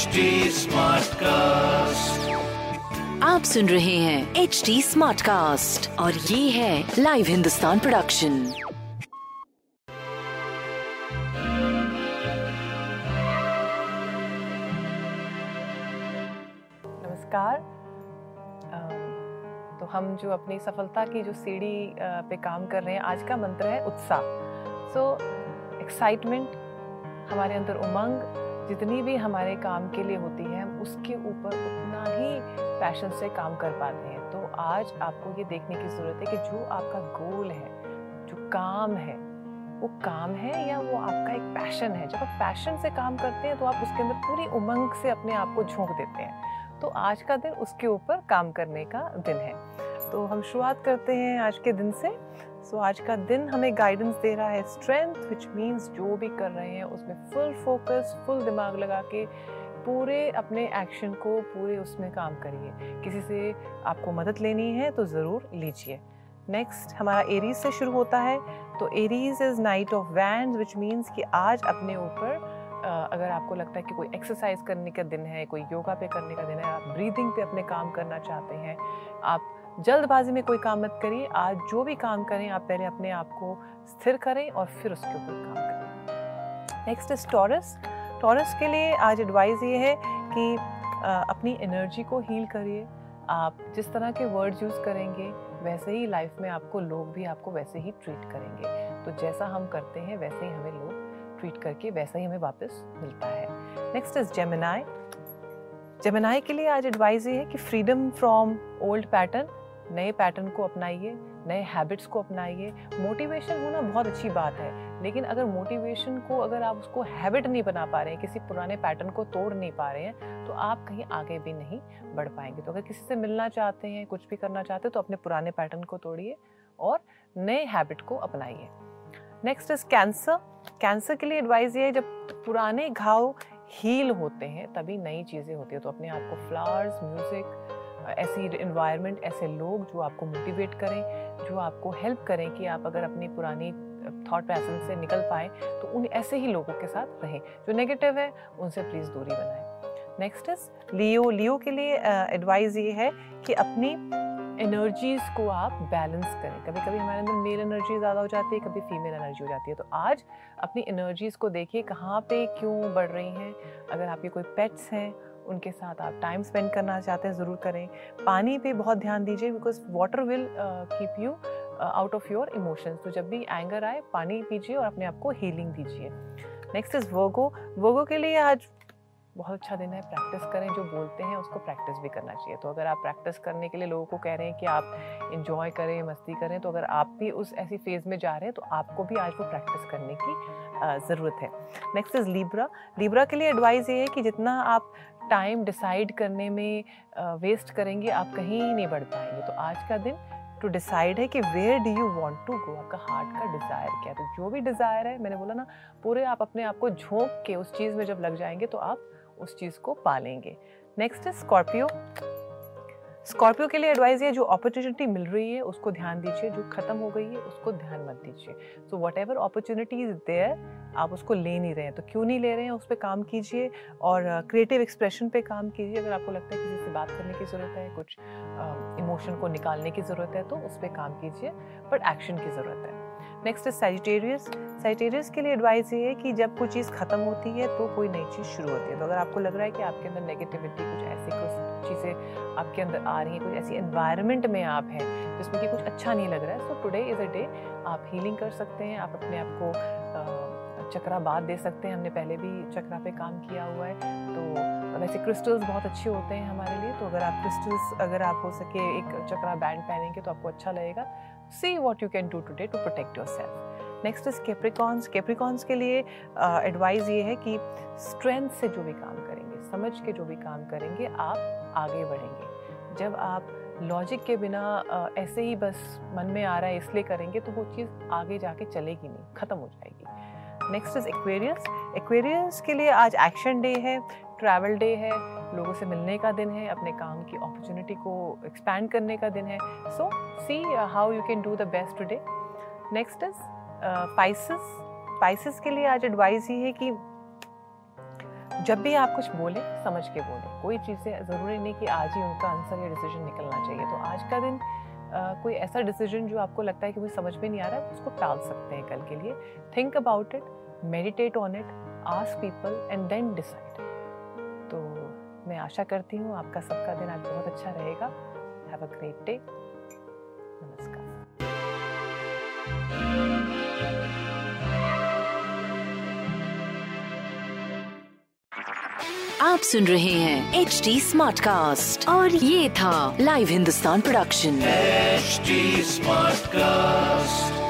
HD cast आप सुन रहे हैं एच डी स्मार्ट कास्ट और ये है लाइव हिंदुस्तान प्रोडक्शन नमस्कार। तो हम जो अपनी सफलता की जो सीढ़ी पे काम कर रहे हैं आज का मंत्र है उत्साह। सो एक्साइटमेंट हमारे अंदर उमंग जितनी भी हमारे काम के लिए होती है हम उसके ऊपर उतना ही पैशन से काम कर पाते हैं। तो आज आपको ये देखने की ज़रूरत है कि जो आपका गोल है, जो काम है, वो काम है या वो आपका एक पैशन है? जब आप पैशन से काम करते हैं तो आप उसके अंदर पूरी उमंग से अपने आप को झोंक देते हैं। तो आज का दिन उसके ऊपर काम करने का दिन है। तो हम शुरुआत करते हैं आज के दिन से। सो आज का दिन हमें गाइडेंस दे रहा है स्ट्रेंथ विच मीन्स जो भी कर रहे हैं, उसमें फुल फोकस फुल दिमाग लगा के पूरे अपने एक्शन को पूरे उसमें काम करिए। किसी से आपको मदद लेनी है तो ज़रूर लीजिए। नेक्स्ट हमारा एरीज से शुरू होता है। तो Aries is knight of wand which means कि आज अपने ऊपर अगर आपको लगता है कि कोई एक्सरसाइज करने का दिन है, कोई योगा पे करने का दिन है, आप ब्रीदिंग पे अपने काम करना चाहते हैं, आप जल्दबाजी में कोई काम मत करिए। आज जो भी काम करें आप पहले अपने आप को स्थिर करें और फिर उसके ऊपर काम करें। नेक्स्ट इज़ टॉरस टॉरस के लिए आज एडवाइस ये है कि अ, अपनी एनर्जी को हील करिए। आप जिस तरह के वर्ड्स यूज़ करेंगे वैसे ही लाइफ में आपको लोग भी आपको वैसे ही ट्रीट करेंगे। तो जैसा हम करते हैं वैसे ही हमें लोग ट्रीट करके वैसा ही हमें वापस मिलता है। नेक्स्ट इज़ जेमिनाई जेमिनाई के लिए आज एडवाइस ये है कि फ्रीडम फ्रॉम ओल्ड पैटर्न नए पैटर्न को अपनाइए, नए हैबिट्स को अपनाइए। मोटिवेशन होना बहुत अच्छी बात है, लेकिन अगर मोटिवेशन को, अगर आप उसको हैबिट नहीं बना पा रहे हैं, किसी पुराने पैटर्न को तोड़ नहीं पा रहे हैं तो आप कहीं आगे भी नहीं बढ़ पाएँगे। तो अगर किसी से मिलना चाहते हैं, कुछ भी करना चाहते हैं तो अपने पुराने पैटर्न को तोड़िए और नए हैबिट को अपनाइए। Next is cancer. कैंसर के लिए एडवाइस ये है, जब पुराने घाव हील होते हैं, तभी नई चीज़ें होती है तो अपने आप को फ्लावर्स, म्यूज़िक ऐसी इन्वायरमेंट ऐसे लोग जो आपको मोटिवेट करें, जो आपको हेल्प करें कि आप अगर अपनी पुरानी थॉट पैसन से निकल पाए तो उन ऐसे ही लोगों के साथ रहें, जो नेगेटिव है, उनसे प्लीज़ दूरी बनाएँ। नेक्स्ट इज़ लियो लियो के लिए एडवाइस ये है कि अपनी एनर्जीज को आप बैलेंस करें। कभी कभी हमारे अंदर मेल एनर्जी ज़्यादा हो जाती है, कभी फीमेल एनर्जी हो जाती है। तो आज अपनी एनर्जीज को देखिए, कहाँ पे क्यों बढ़ रही हैं? अगर आपके कोई पेट्स हैं उनके साथ आप टाइम स्पेंड करना चाहते हैं, ज़रूर करें। पानी पे बहुत ध्यान दीजिए because water will keep you out of your emotions तो जब भी एंगर आए, पानी पीजिए और अपने आप को हीलिंग दीजिए। नेक्स्ट इज़ वर्गो वर्गो के लिए आज बहुत अच्छा दिन है। प्रैक्टिस करें जो बोलते हैं, उसको प्रैक्टिस भी करना चाहिए। तो अगर आप प्रैक्टिस करने के लिए लोगों को कह रहे हैं कि आप इंजॉय करें, मस्ती करें तो अगर आप भी उस ऐसी फ़ेज़ में जा रहे हैं तो आपको भी आज वो प्रैक्टिस करने की ज़रूरत है। नेक्स्ट इज़ लीब्रा लीब्रा के लिए एडवाइस ये है कि जितना आप टाइम डिसाइड करने में वेस्ट करेंगे, आप कहीं नहीं बढ़ पाएँगे। तो आज का दिन टू डिसाइड है कि where do you want to go आपका हार्ट का डिज़ायर क्या है? तो जो भी डिज़ायर है, मैंने बोला ना, पूरे आप अपने आप को झोंक के उस चीज़ में जब लग जाएँगे तो आप उस चीज़ को पालेंगे। नेक्स्ट है स्कॉर्पियो स्कॉर्पियो के लिए एडवाइस ये जो अपॉर्चुनिटी मिल रही है उसको ध्यान दीजिए जो खत्म हो गई है उसको ध्यान मत दीजिए। So whatever opportunity is there आप उसको ले नहीं रहे हैं तो क्यों नहीं ले रहे हैं उस पर काम कीजिए और क्रिएटिव एक्सप्रेशन पे काम कीजिए। अगर आपको लगता है किसी से बात करने की ज़रूरत है कुछ इमोशन uh, को निकालने की ज़रूरत है तो उस पर काम कीजिए बट एक्शन की ज़रूरत है। नेक्स्ट इज़ सैजिटेरियस सैजिटेरियस के लिए एडवाइस ये है कि जब कोई चीज़ खत्म होती है तो कोई नई चीज़ शुरू होती है। तो अगर आपको लग रहा है कि आपके अंदर नेगेटिविटी कुछ ऐसी कुछ चीज़ें आपके अंदर आ रही हैं, कुछ ऐसी एनवायरनमेंट में आप हैं जिसमें कि कुछ अच्छा नहीं लग रहा है so today is a day आप हीलिंग कर सकते हैं, आप अपने आप को चक्रा बाद दे सकते हैं। हमने पहले भी चक्रा पे काम किया हुआ है तो वैसे क्रिस्टल्स बहुत अच्छे होते हैं हमारे लिए तो अगर आप क्रिस्टल्स अगर आप हो सके एक चक्रा बैंड पहनेंगे तो आपको अच्छा लगेगा। See what you can do today to protect yourself next is Capricorns Capricorns के लिए एडवाइस uh, ये है कि स्ट्रेंथ से जो भी काम करेंगे समझ के जो भी काम करेंगे आप आगे बढ़ेंगे। जब आप लॉजिक के बिना uh, ऐसे ही बस मन में आ रहा है इसलिए करेंगे तो वो चीज़ आगे जाके चलेगी नहीं ख़त्म हो जाएगी। नेक्स्ट इज़ एक्वेरियंस एक्वेरियंस के लिए आज एक्शन डे है ट्रैवल डे है लोगों से मिलने का दिन है अपने काम की अपॉर्चुनिटी को एक्सपैंड करने का दिन है। So see how you can do the best today next is Pisces Pisces के लिए आज एडवाइस ये है कि जब भी आप कुछ बोलें समझ के बोलें। कोई चीज़ें ज़रूरी नहीं कि आज ही उनका आंसर या डिसीज़न निकलना चाहिए। तो आज का दिन Uh, कोई ऐसा डिसीज़न जो आपको लगता है कि मुझे समझ में नहीं आ रहा है उसको टाल सकते हैं कल के लिए। Think about it meditate on it ask people and then decide मैं आशा करती हूँ आपका सबका दिन आज बहुत अच्छा रहेगा। हैव अ ग्रेट डे नमस्कार। आप सुन रहे हैं एच डी स्मार्ट कास्ट और ये था लाइव हिंदुस्तान प्रोडक्शन HD स्मार्ट I'm